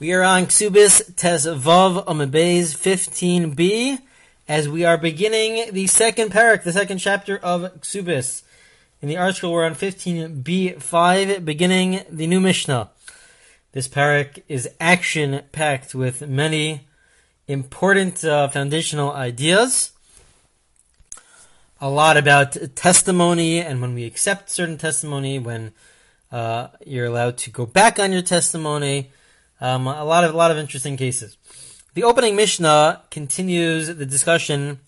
We are on Ksubis Tes Vav Amud Beis 15b as we are beginning the second parak, the second chapter of Ksubis. In the article, we're on 15b5, beginning the new Mishnah. This parak is action packed with many important uh, foundational ideas. A lot about testimony and when we accept certain testimony, when uh, you're allowed to go back on your testimony um, a lot of a lot of interesting cases. The opening Mishnah continues the discussion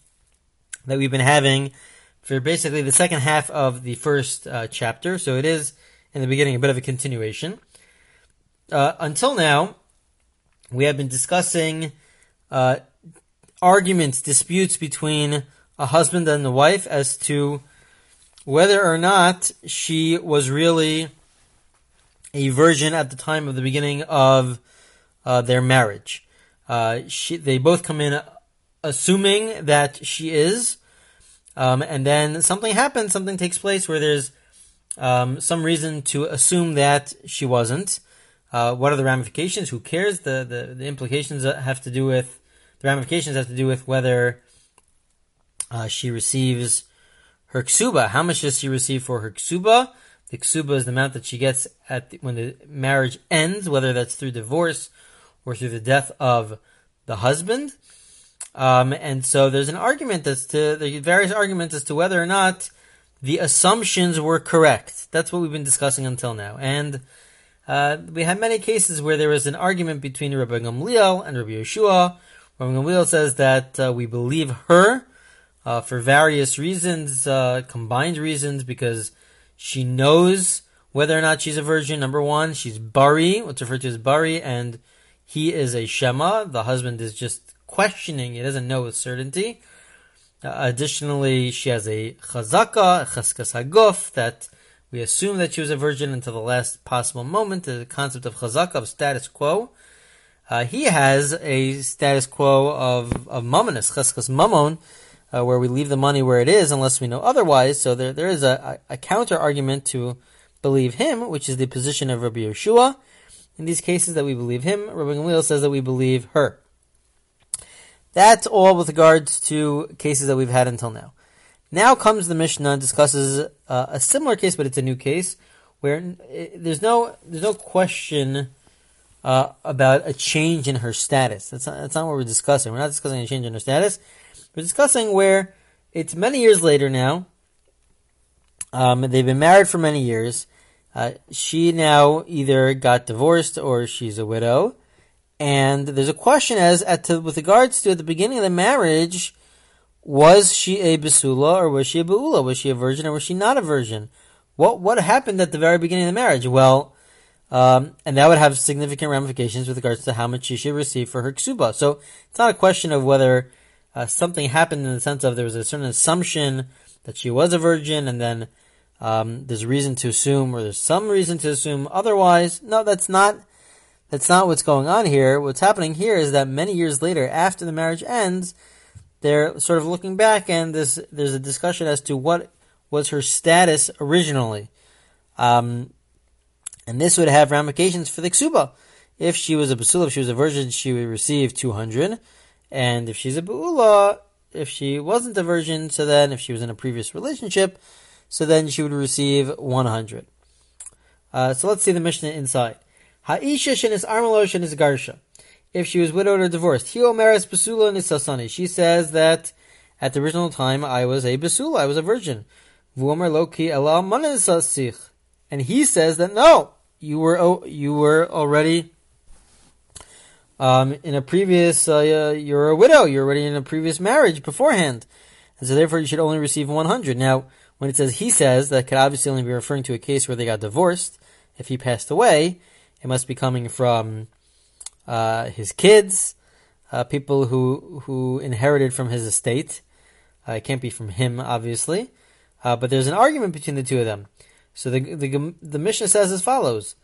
that we've been having for basically the second half of the first uh, chapter. So it is in the beginning a bit of a continuation. Uh, until now, we have been discussing uh, arguments, disputes between a husband and a wife as to whether or not she was really a virgin at the time of the beginning of uh, their marriage. Uh, she, they both come in assuming that she is, um, and then something happens, something takes place where there's um, some reason to assume that she wasn't. Uh, what are the ramifications? Who cares? The, the, the implications have to do with the ramifications have to do with whether uh, she receives her ksuba. How much does she receive for her ksuba? The ksuba is the amount that she gets at the, when the marriage ends, whether that's through divorce or through the death of the husband. Um, and so there's an argument as to the various arguments as to whether or not the assumptions were correct. That's what we've been discussing until now. And uh, we had many cases where there was an argument between Rabbi Gamliel and Rabbi Yeshua. Rabbi Gamliel says that uh, we believe her uh, for various reasons, uh, combined reasons, because she knows whether or not she's a virgin. Number one, she's bari, what's referred to as bari, and he is a shema. The husband is just questioning; he doesn't know with certainty. Uh, additionally, she has a chazaka, chaskas haguf, that we assume that she was a virgin until the last possible moment. The concept of chazaka of status quo. Uh, he has a status quo of of mamonis, chaskas mamon, uh, where we leave the money where it is unless we know otherwise. So there, there is a, a, counter argument to believe him, which is the position of Rabbi Yeshua. In these cases that we believe him, Rabbi Gamliel says that we believe her. That's all with regards to cases that we've had until now. Now comes the Mishnah and discusses uh, a similar case, but it's a new case where there's no there's no question uh, about a change in her status. That's not, that's not what we're discussing. We're not discussing a change in her status. We're discussing where it's many years later now. Um, they've been married for many years. Uh, she now either got divorced or she's a widow. And there's a question as at to, with regards to at the beginning of the marriage, was she a basula or was she a baula? Was she a virgin or was she not a virgin? What what happened at the very beginning of the marriage? Well, um, and that would have significant ramifications with regards to how much she should receive for her ksuba. So it's not a question of whether uh, something happened in the sense of there was a certain assumption that she was a virgin, and then um, there's reason to assume, or there's some reason to assume otherwise. No, that's not. That's not what's going on here. What's happening here is that many years later, after the marriage ends, they're sort of looking back, and there's there's a discussion as to what was her status originally, um, and this would have ramifications for the ksuba. If she was a basula, if she was a virgin, she would receive two hundred. And if she's a bu'ula, if she wasn't a virgin, so then if she was in a previous relationship, so then she would receive 100. Uh, so let's see the Mishnah inside. Ha'isha shenis armalo shenis garsha. If she was widowed or divorced. Hi omeres basula nisasani. She says that at the original time I was a basula, I was a virgin. Vuomer loki ela. And he says that no, you were, you were already um, in a previous, uh, you're a widow, you're already in a previous marriage beforehand. And so therefore you should only receive 100. Now, when it says he says, that could obviously only be referring to a case where they got divorced. If he passed away, it must be coming from, uh, his kids, uh, people who, who inherited from his estate. Uh, it can't be from him, obviously. Uh, but there's an argument between the two of them. So the, the, the Mishnah says as follows.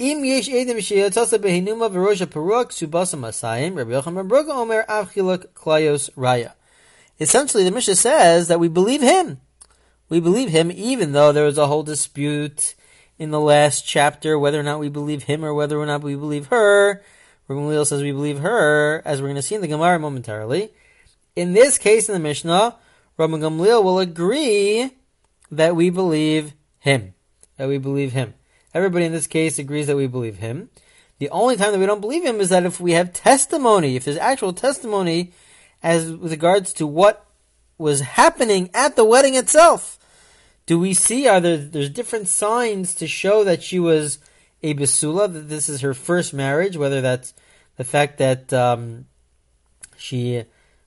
Im yesh edim sheyatasa behinuma v'rosh peruk subasa masayim, Rabbi Yochanan Omer avchiluk klayos raya. Essentially, the Mishnah says that we believe him. We believe him even though there was a whole dispute in the last chapter whether or not we believe him or whether or not we believe her. Rabbi says we believe her, as we're going to see in the Gemara momentarily. In this case, in the Mishnah, Rabbi will agree that we believe him. That we believe him. Everybody in this case agrees that we believe him. The only time that we don't believe him is that if we have testimony, if there's actual testimony as with regards to what was happening at the wedding itself. Do we see are there there's different signs to show that she was a basula, that this is her first marriage, whether that's the fact that um, she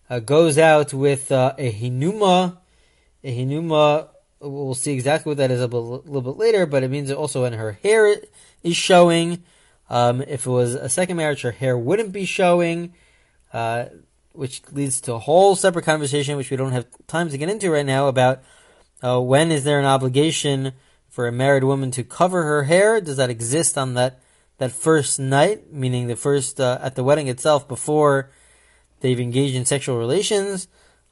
uh, goes out with uh, a hinuma, a hinuma. We'll see exactly what that is a little bit later, but it means also when her hair is showing. Um, if it was a second marriage, her hair wouldn't be showing, uh, which leads to a whole separate conversation, which we don't have time to get into right now, about uh, when is there an obligation for a married woman to cover her hair? Does that exist on that that first night, meaning the first uh, at the wedding itself before they've engaged in sexual relations?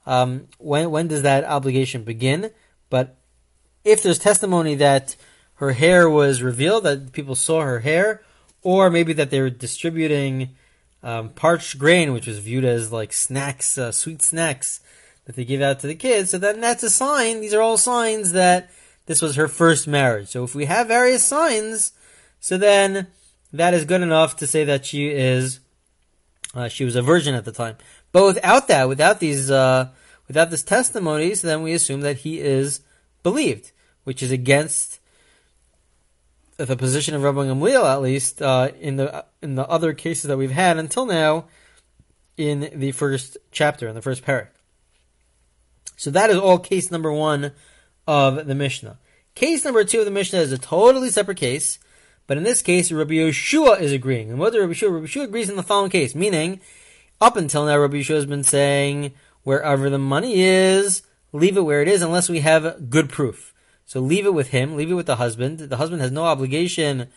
Um, when when does that obligation begin? But if there's testimony that her hair was revealed, that people saw her hair, or maybe that they were distributing um, parched grain, which was viewed as like snacks, uh, sweet snacks that they give out to the kids. So then that's a sign. These are all signs that this was her first marriage. So if we have various signs, so then that is good enough to say that she is uh, she was a virgin at the time. But without that, without these, uh, without this testimony, so then we assume that he is believed, which is against the position of Rabbi Gamliel, at least uh, in the in the other cases that we've had until now, in the first chapter, in the first parak. So that is all case number one of the Mishnah. Case number two of the Mishnah is a totally separate case, but in this case, Rabbi Yeshua is agreeing. And what Rabbi Yeshua? Rabbi Yeshua agrees in the following case, meaning, up until now, Rabbi Yeshua has been saying, wherever the money is, leave it where it is unless we have good proof. So leave it with him, leave it with the husband. The husband has no obligation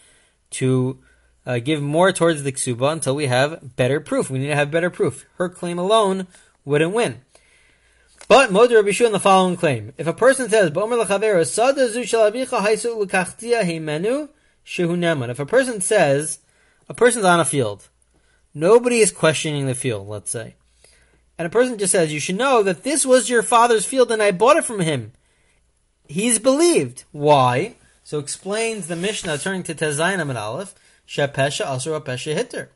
to uh, give more towards the ksuba until we have better proof. We need to have better proof. Her claim alone wouldn't win. But Moder Rabbi in the following claim: If a person says, If a person says, a person's on a field, nobody is questioning the field. Let's say, and a person just says, "You should know that this was your father's field, and I bought it from him." he's believed. Why? So explains the Mishnah, turning to Tes Zayin Amud Aleph, Shepesha Asur Pesha Hitter.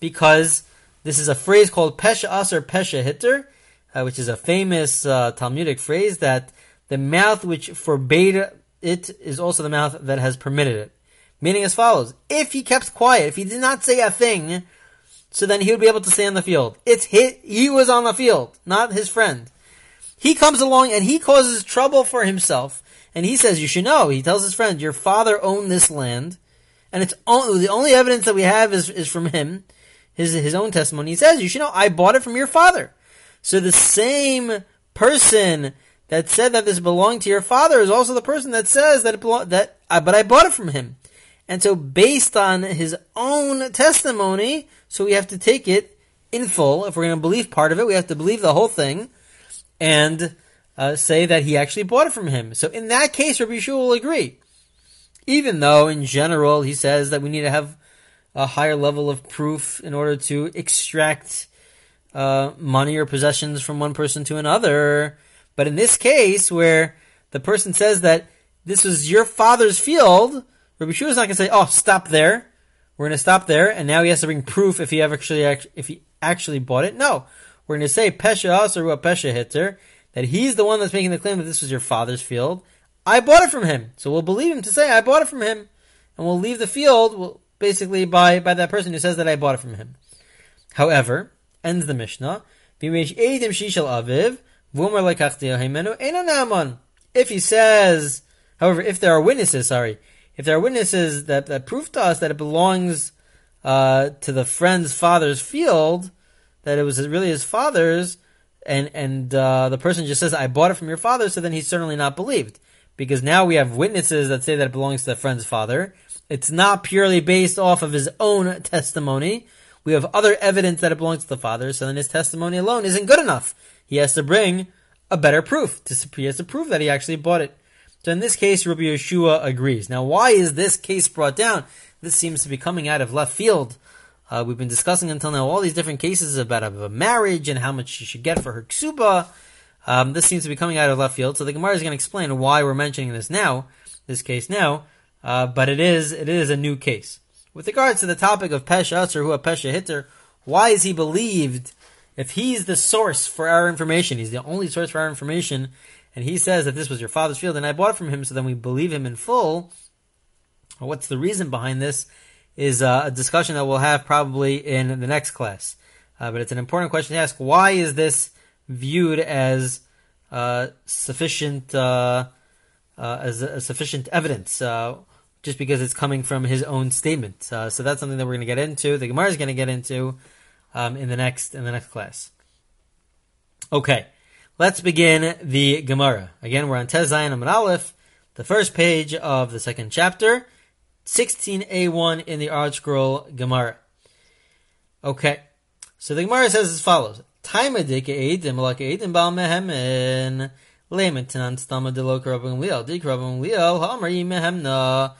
Because this is a phrase called Pesha Asur Pesha Hitter, uh, which is a famous uh, Talmudic phrase that the mouth which forbade it is also the mouth that has permitted it. Meaning as follows, if he kept quiet, if he did not say a thing, so then he would be able to stay on the field. It's hit, he was on the field, not his friend. He comes along and he causes trouble for himself. And he says, you should know. He tells his friend, your father owned this land. And it's only, the only evidence that we have is, is from him, his, his own testimony. He says, you should know, I bought it from your father. So the same person that said that this belonged to your father is also the person that says that it belonged, that, uh, but I bought it from him. And so based on his own testimony, so we have to take it in full. If we're going to believe part of it, we have to believe the whole thing and uh, say that he actually bought it from him. So in that case, Rabbi Yeshua will agree. Even though in general he says that we need to have a higher level of proof in order to extract uh, money or possessions from one person to another. But in this case, where the person says that this was your father's field, Rabbi Yeshua is not going to say, "Oh, stop there." We're going to stop there, and now he has to bring proof if he actually if he actually bought it. No, we're going to say Pesha Asar a Pesha Hitzer, that he's the one that's making the claim that this was your father's field. I bought it from him. So we'll believe him to say I bought it from him. And we'll leave the field basically by, by that person who says that I bought it from him. However, ends the Mishnah, if he says, however, if there are witnesses, sorry, if there are witnesses that, that prove to us that it belongs uh, to the friend's father's field, that it was really his father's, and and uh, the person just says, "I bought it from your father," so then he's certainly not believed because now we have witnesses that say that it belongs to the friend's father. It's not purely based off of his own testimony. We have other evidence that it belongs to the father, so then his testimony alone isn't good enough. He has to bring a better proof. To, he has to prove that he actually bought it. So in this case, Rabbi Yeshua agrees. Now, why is this case brought down? This seems to be coming out of left field Uh, we've been discussing until now all these different cases about a, marriage and how much she should get for her ksuba. Um, this seems to be coming out of left field, so the Gemara is going to explain why we're mentioning this now, this case now. Uh, but it is it is a new case. With regards to the topic of Pesha or who a Pesha hitter, why is he believed? If he's the source for our information, he's the only source for our information, and he says that this was your father's field and I bought it from him, so then we believe him in full. What's the reason behind this? Is uh, a discussion that we'll have probably in the next class. Uh, but it's an important question to ask. Why is this viewed as uh, sufficient uh, uh, as a, a sufficient evidence? Uh, just because it's coming from his own statement. so that's something that we're going to get into. The Gemara is going to get into um, in the next in the next class. Okay, let's begin the Gemara. Again, we're on Tez Zayin Amud Aleph, the first page of the second chapter. 16a1 in the ArtScroll Gemara. Okay, so the Gemara says as follows: Taima dike eidim like eidim bal mehemen lemetinan stama de lo karabim liel di karabim liel.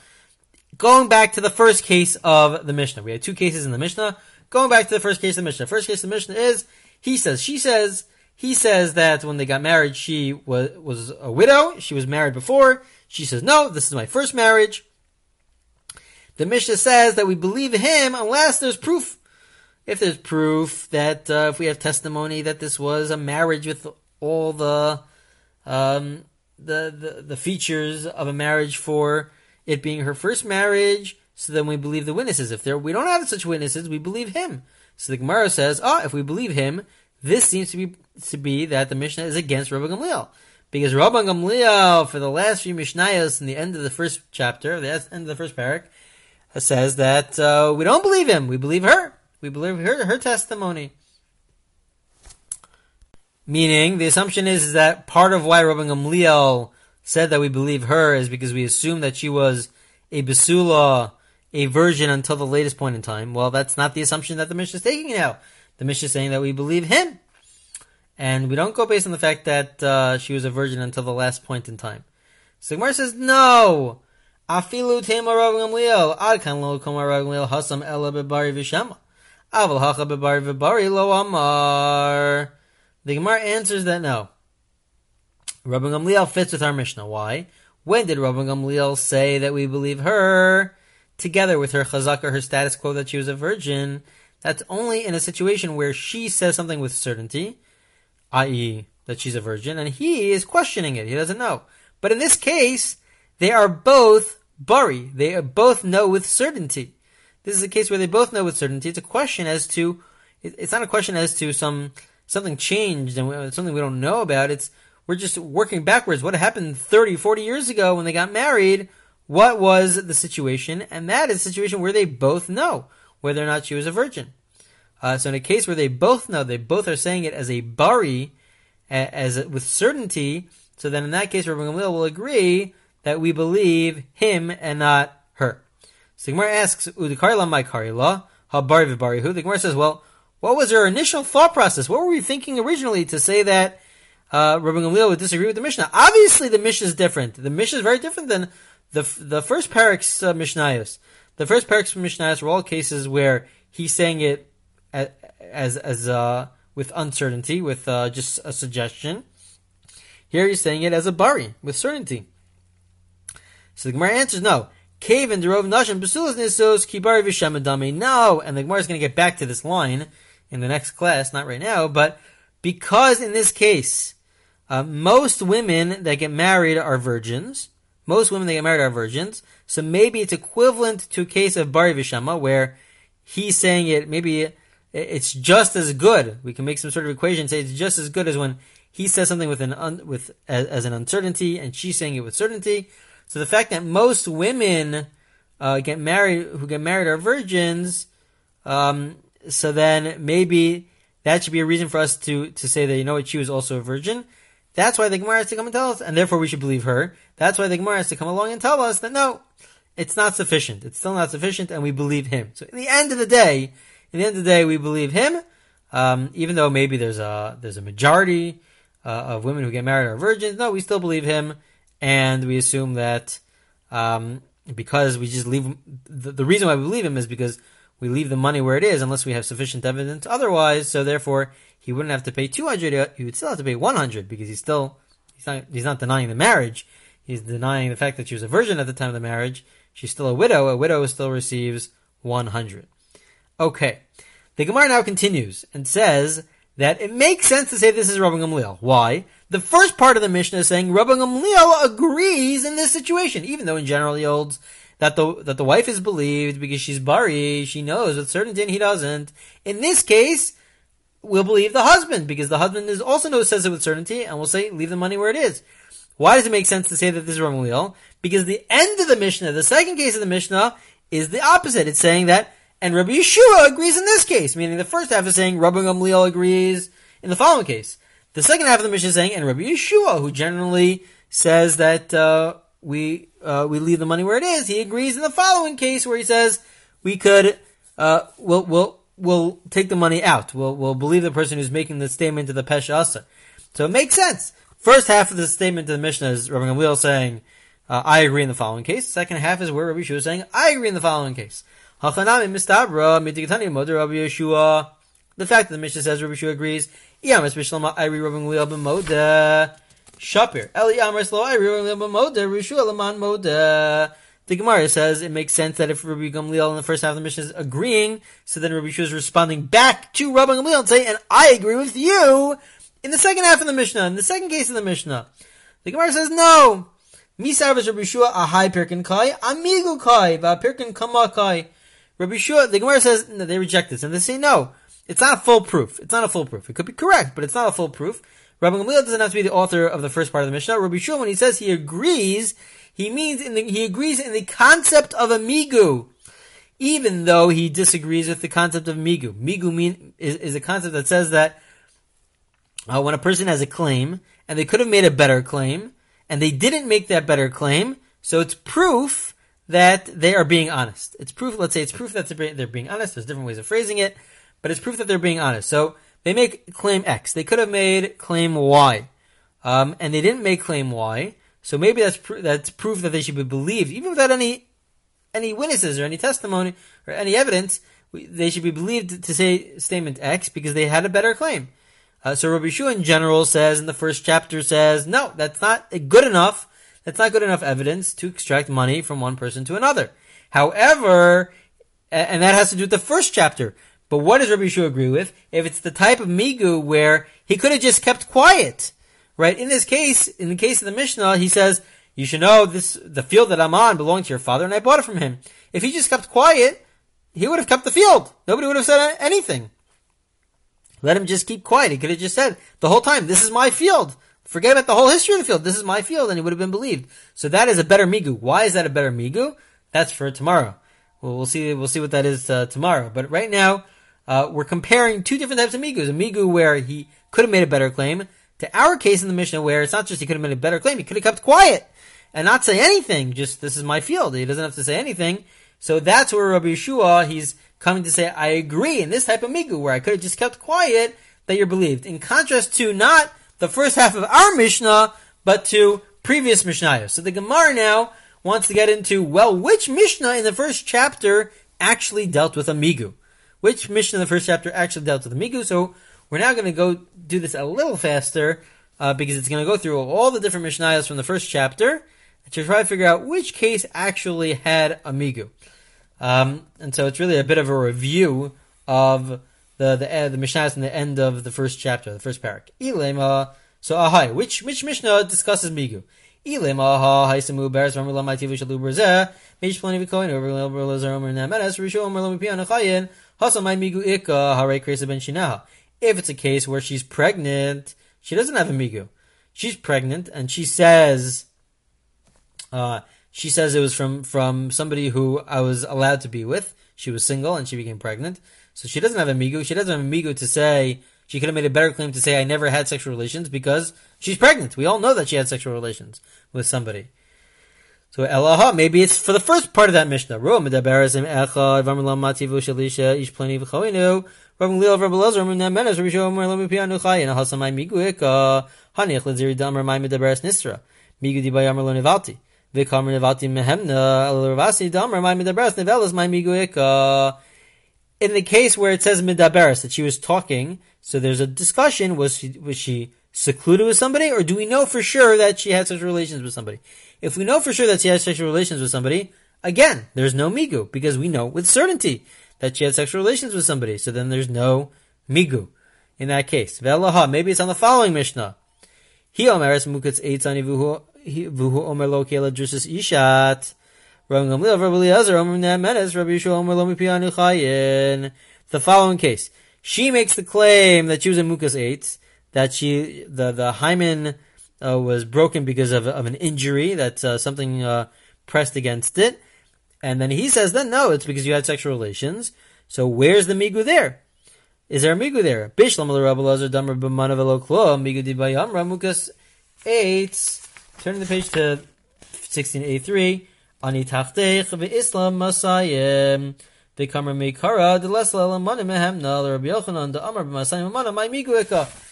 Going back to the first case of the Mishnah, we had two cases in the Mishnah. Going back to the first case of the Mishnah, first case of the Mishnah is he says, she says, he says that when they got married, she was was a widow. She was married before. She says, no, this is my first marriage. The Mishnah says that we believe him unless there's proof. If there's proof that uh, if we have testimony that this was a marriage with all the um, the, the the features of a marriage for it being her first marriage, so then we believe the witnesses. If there we don't have such witnesses, we believe him. So the Gemara says, oh, if we believe him, this seems to be to be that the Mishnah is against Rabbi Gamliel. Because Rabbi Gamliel, for the last few Mishnayos in the end of the first chapter, the end of the first parak, says that uh, we don't believe him. We believe her. We believe her her testimony. Meaning, the assumption is, is that part of why Rabbi Gamliel said that we believe her is because we assume that she was a basula, a virgin until the latest point in time. Well, that's not the assumption that the Mishnah is taking now. The Mishnah is saying that we believe him. And we don't go based on the fact that uh, she was a virgin until the last point in time. So Gemara says, no! Afilu tema Rav Gamliel. Ad kan lo koma Rav Gamliel hasam ela bebari v'shema. Aval hacha bebari v'bari lo amar. The Gemara answers that no. Rabbi Gamliel fits with our Mishnah. Why? When did Rabbi Gamliel say that we believe her together with her chazaka, her status quo that she was a virgin? That's only in a situation where she says something with certainty, i.e., that she's a virgin, and he is questioning it. He doesn't know. But in this case, they are both bari. They both know with certainty. This is a case where they both know with certainty. It's a question as to, it's not a question as to some, something changed and something we don't know about. It's, we're just working backwards. What happened 30, 40 years ago when they got married? What was the situation? And that is a situation where they both know whether or not she was a virgin. Uh, so in a case where they both know, they both are saying it as a bari, as, with certainty. So then in that case, Rabbi Gamliel will agree that we believe him and not her. So Gemara asks, Udikarila my karila, habari v'barihu. The Gemara says, well, what was her initial thought process? What were we thinking originally to say that uh, Rabbi Gamliel would disagree with the Mishnah? Obviously, the Mishnah is different. The Mishnah is very different than the the first parak's uh, Mishnayos. The first parak's Mishnayos were all cases where he's saying it as as, uh, with uncertainty, with uh, just a suggestion. Here he's saying it as a bari with certainty. So the Gemara answers no. Cave and derov nashim basulas nisos kibari v'shemadami. No, and the Gemara is going to get back to this line in the next class, not right now, but because in this case, uh, most women that get married are virgins. Most women that get married are virgins. So maybe it's equivalent to a case of bari v'shema, where he's saying it. Maybe it's just as good. We can make some sort of equation say it's just as good as when he says something with an un, with as, as, an uncertainty and she's saying it with certainty. So the fact that most women uh, get married, who get married, are virgins. Um, so then maybe that should be a reason for us to to say that you know what she was also a virgin. That's why the Gemara has to come and tell us, and therefore we should believe her. That's why the Gemara has to come along and tell us that no, it's not sufficient. It's still not sufficient, and we believe him. So in the end of the day, in the end of the day, we believe him, um, even though maybe there's a there's a majority uh, of women who get married are virgins. No, we still believe him and we assume that um, because we just leave the, the, reason why we believe him is because we leave the money where it is unless we have sufficient evidence otherwise. So therefore, he wouldn't have to pay 200, he would still have to pay 100 because he's still, he's not, he's not denying the marriage. He's denying the fact that she was a virgin at the time of the marriage. She's still a widow. A widow still receives 100. Okay. The Gemara now continues and says that it makes sense to say this is Rabbi Gamliel. Why? The first part of the Mishnah is saying Rabbi Gamliel agrees in this situation, even though in general he holds that the that the wife is believed because she's bari, she knows with certainty and he doesn't. In this case, we'll believe the husband because the husband is also knows says it with certainty, and we'll say leave the money where it is. Why does it make sense to say that this is Ramaliel? Because the end of the Mishnah, the second case of the Mishnah, is the opposite. It's saying that, and Rabbi Yeshua agrees in this case, meaning the first half is saying Rabbi Gamliel agrees in the following case. The second half of the Mishnah is saying, and Rabbi Yeshua, who generally says that uh, we uh, we leave the money where it is, he agrees in the following case where he says we could uh, we'll we'll we'll take the money out. We'll we'll believe the person who's making the statement to the pesha asa. So it makes sense. First half of the statement to the Mishnah is Rabbi Gamliel saying, uh, I agree in the following case. Second half is where Rabbi Yeshua is saying, I agree in the following case. The fact that the Mishnah says Rabbi Yeshua agrees, Shapir. The Gemara says it makes sense that if Rabbi Gamliel in the first half of the Mishnah is agreeing, so then Rabbi Yeshua is responding back to Rabbi Gamliel and saying, and I agree with you, in the second half of the Mishnah, in the second case of the Mishnah, the Gemara says no. Misarvas Rabbi Shua ahai pirkin kai amigu kai va pirkin kama kai. Rabbi Shua, the Gemara says no, they reject this and they say no. It's not a full proof. It's not a full proof. It could be correct, but it's not a full proof. Rabbi Gamliel doesn't have to be the author of the first part of the Mishnah. Rabbi Shua, when he says he agrees, he means in the, he agrees in the concept of a migu, even though he disagrees with the concept of migu. Migu mean is, is a concept that says that uh, when a person has a claim and they could have made a better claim and they didn't make that better claim, so it's proof that they are being honest. It's proof, let's say it's proof that they're being honest. There's different ways of phrasing it, but it's proof that they're being honest. So they make claim X. They could have made claim Y. Um, and they didn't make claim Y. So maybe that's pr- that's proof that they should be believed, even without any any witnesses or any testimony or any evidence. They should be believed to say statement X because they had a better claim. Uh, so Rabbi Shua in general says in the first chapter says, no, that's not good enough. That's not good enough evidence to extract money from one person to another. However, and that has to do with the first chapter. But what does Rabbi Shua agree with? If it's the type of migu where he could have just kept quiet, right? In this case, in the case of the Mishnah, he says, you should know this, the field that I'm on belonged to your father and I bought it from him. If he just kept quiet, he would have kept the field. Nobody would have said anything. Let him just keep quiet. He could have just said the whole time, this is my field. Forget about the whole history of the field. This is my field, and he would have been believed. So that is a better migu. Why is that a better migu? That's for tomorrow. Well, we'll see. We'll see what that is uh, tomorrow. But right now, uh, we're comparing two different types of migus. A migu where he could have made a better claim to our case in the Mishnah, where it's not just he could have made a better claim. He could have kept quiet and not say anything. Just this is my field. He doesn't have to say anything. So that's where Rabbi Yeshua he's coming to say, I agree in this type of migu where I could have just kept quiet that you're believed. In contrast to not the first half of our Mishnah, but to previous Mishnayos. So the Gemara now wants to get into, well, which Mishnah in the first chapter actually dealt with a migu? Which Mishnah in the first chapter actually dealt with a migu? So we're now going to go do this a little faster, uh, because it's going to go through all the different Mishnayos from the first chapter to try to figure out which case actually had a migu. Um, and so it's really a bit of a review of the the uh, the Mishnah is in the end of the first chapter, the first parak. Ilema. So ahai, which which Mishnah discusses migu? Ilema ha haisamu beres ramula ma'tivu shalu berzeh meish plani v'koin over lezer omer nemenes rishu omer lo mipian achayin hasamai migu ikka hare kresa ben shinaha. If it's a case where she's pregnant, she doesn't have a migu. She's pregnant and she says, uh, she says it was from from somebody who I was allowed to be with. She was single and she became pregnant, so she doesn't have a migu. She doesn't have a migu to say. She could have made a better claim to say I never had sexual relations because she's pregnant. We all know that she had sexual relations with somebody. So Elaha, maybe it's for the first part of that Mishnah. Ro. In the case where it says midaberes that she was talking, so there's a discussion. Was she was she secluded with somebody, or do we know for sure that she had sexual relations with somebody? If we know for sure that she had sexual relations with somebody, again, there's no migu because we know with certainty that she had sexual relations with somebody. So then there's no migu in that case. Ve'alaha, maybe it's on the following Mishnah. He omeres mukatz eitzani vuhu omer lo kela ishat. The following case. She makes the claim that she was in Mukas eitz, that she, the, the hymen uh, was broken because of, of an injury, that uh, something uh, pressed against it. And then he says, then no, it's because you had sexual relations. So where's the migu there? Is there a migu there? Bishlam Rabbi Lazar Damar B'manav Klo Migu Dibayamra Mukas eitz. Turn the page to 16a3. Ani tachtech ve'islam masayim. L'Rabbi Yochanan.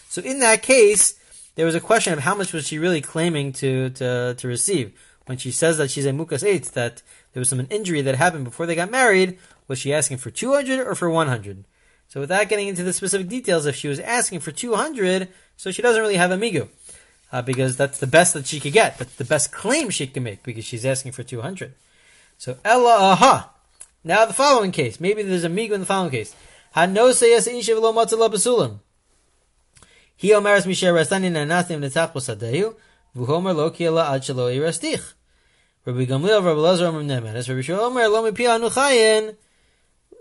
So in that case, there was a question of how much was she really claiming to, to, to receive. When she says that she's a mukas eitz, that there was some injury that happened before they got married, was she asking for 200 or for 100? So without getting into the specific details, if she was asking for 200, so she doesn't really have a migu uh, because that's the best that she could get. That's the best claim she can make because she's asking for 200. So, Ella aha. Now the following case. Maybe there's a migu in the following case. He omeres misher rastanin anasim netach posadehu, v'homer lo ki ela ad shelo irastich. Rabbi Gamliel, Rabbi Lazar, Omer Nemenes, Rabbi Shua Omer, lo mipi anuchayin,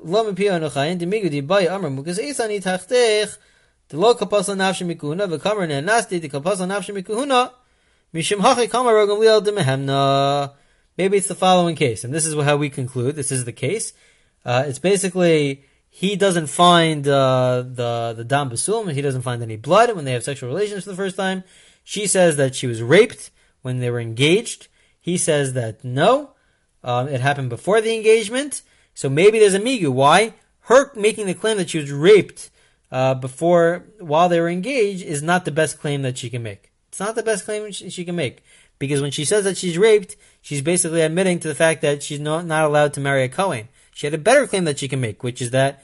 lo mipi anuchayin, demigu di bayi Omer, mukas isani tachtech, the lo kapasa nafshi mikuhuna ne'anasti the kapasa nafshi mikuhuna. Maybe it's the following case, and this is how we conclude. This is the case. Uh, it's basically he doesn't find uh, the the dam basul. He doesn't find any blood when they have sexual relations for the first time. She says that she was raped when they were engaged. He says that no, um, it happened before the engagement. So maybe there's a migu. Why? Her making the claim that she was raped uh, before while they were engaged is not the best claim that she can make. It's not the best claim she can make because when she says that she's raped, she's basically admitting to the fact that she's not, not allowed to marry a Cohen. She had a better claim that she can make, which is that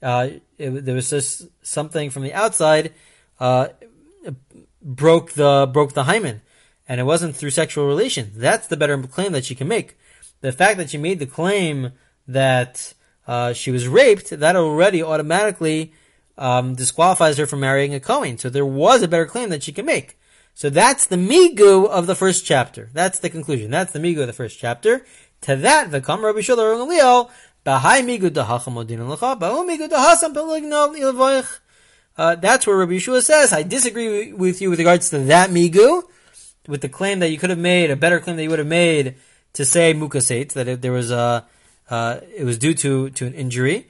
uh, it, there was just something from the outside uh, broke the broke the hymen, and it wasn't through sexual relation. That's the better claim that she can make. The fact that she made the claim that uh, she was raped, that already automatically um, disqualifies her from marrying a Kohen. So there was a better claim that she can make. So that's the migu of the first chapter. That's the conclusion. That's the migu of the first chapter. To that, the come Rabbi Shula Gamliel, Bahai migu migu. Uh, that's where Rabbi Yeshua says, I disagree with you with regards to that migu, with the claim that you could have made, a better claim that you would have made to say mukasate, that it, there was a, uh, it was due to, to an injury.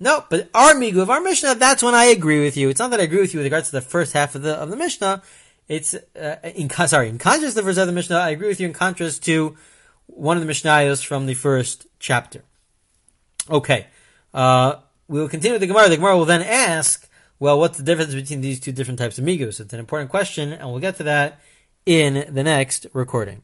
No, but our migu of our Mishnah, that's when I agree with you. It's not that I agree with you with regards to the first half of the of the Mishnah. It's uh, in sorry, in contrast to the first half of the Mishnah, I agree with you in contrast to one of the Mishnayos from the first chapter. Okay, uh, we will continue with the Gemara. The Gemara will then ask, well, what's the difference between these two different types of migu? So It's an important question, and we'll get to that in the next recording.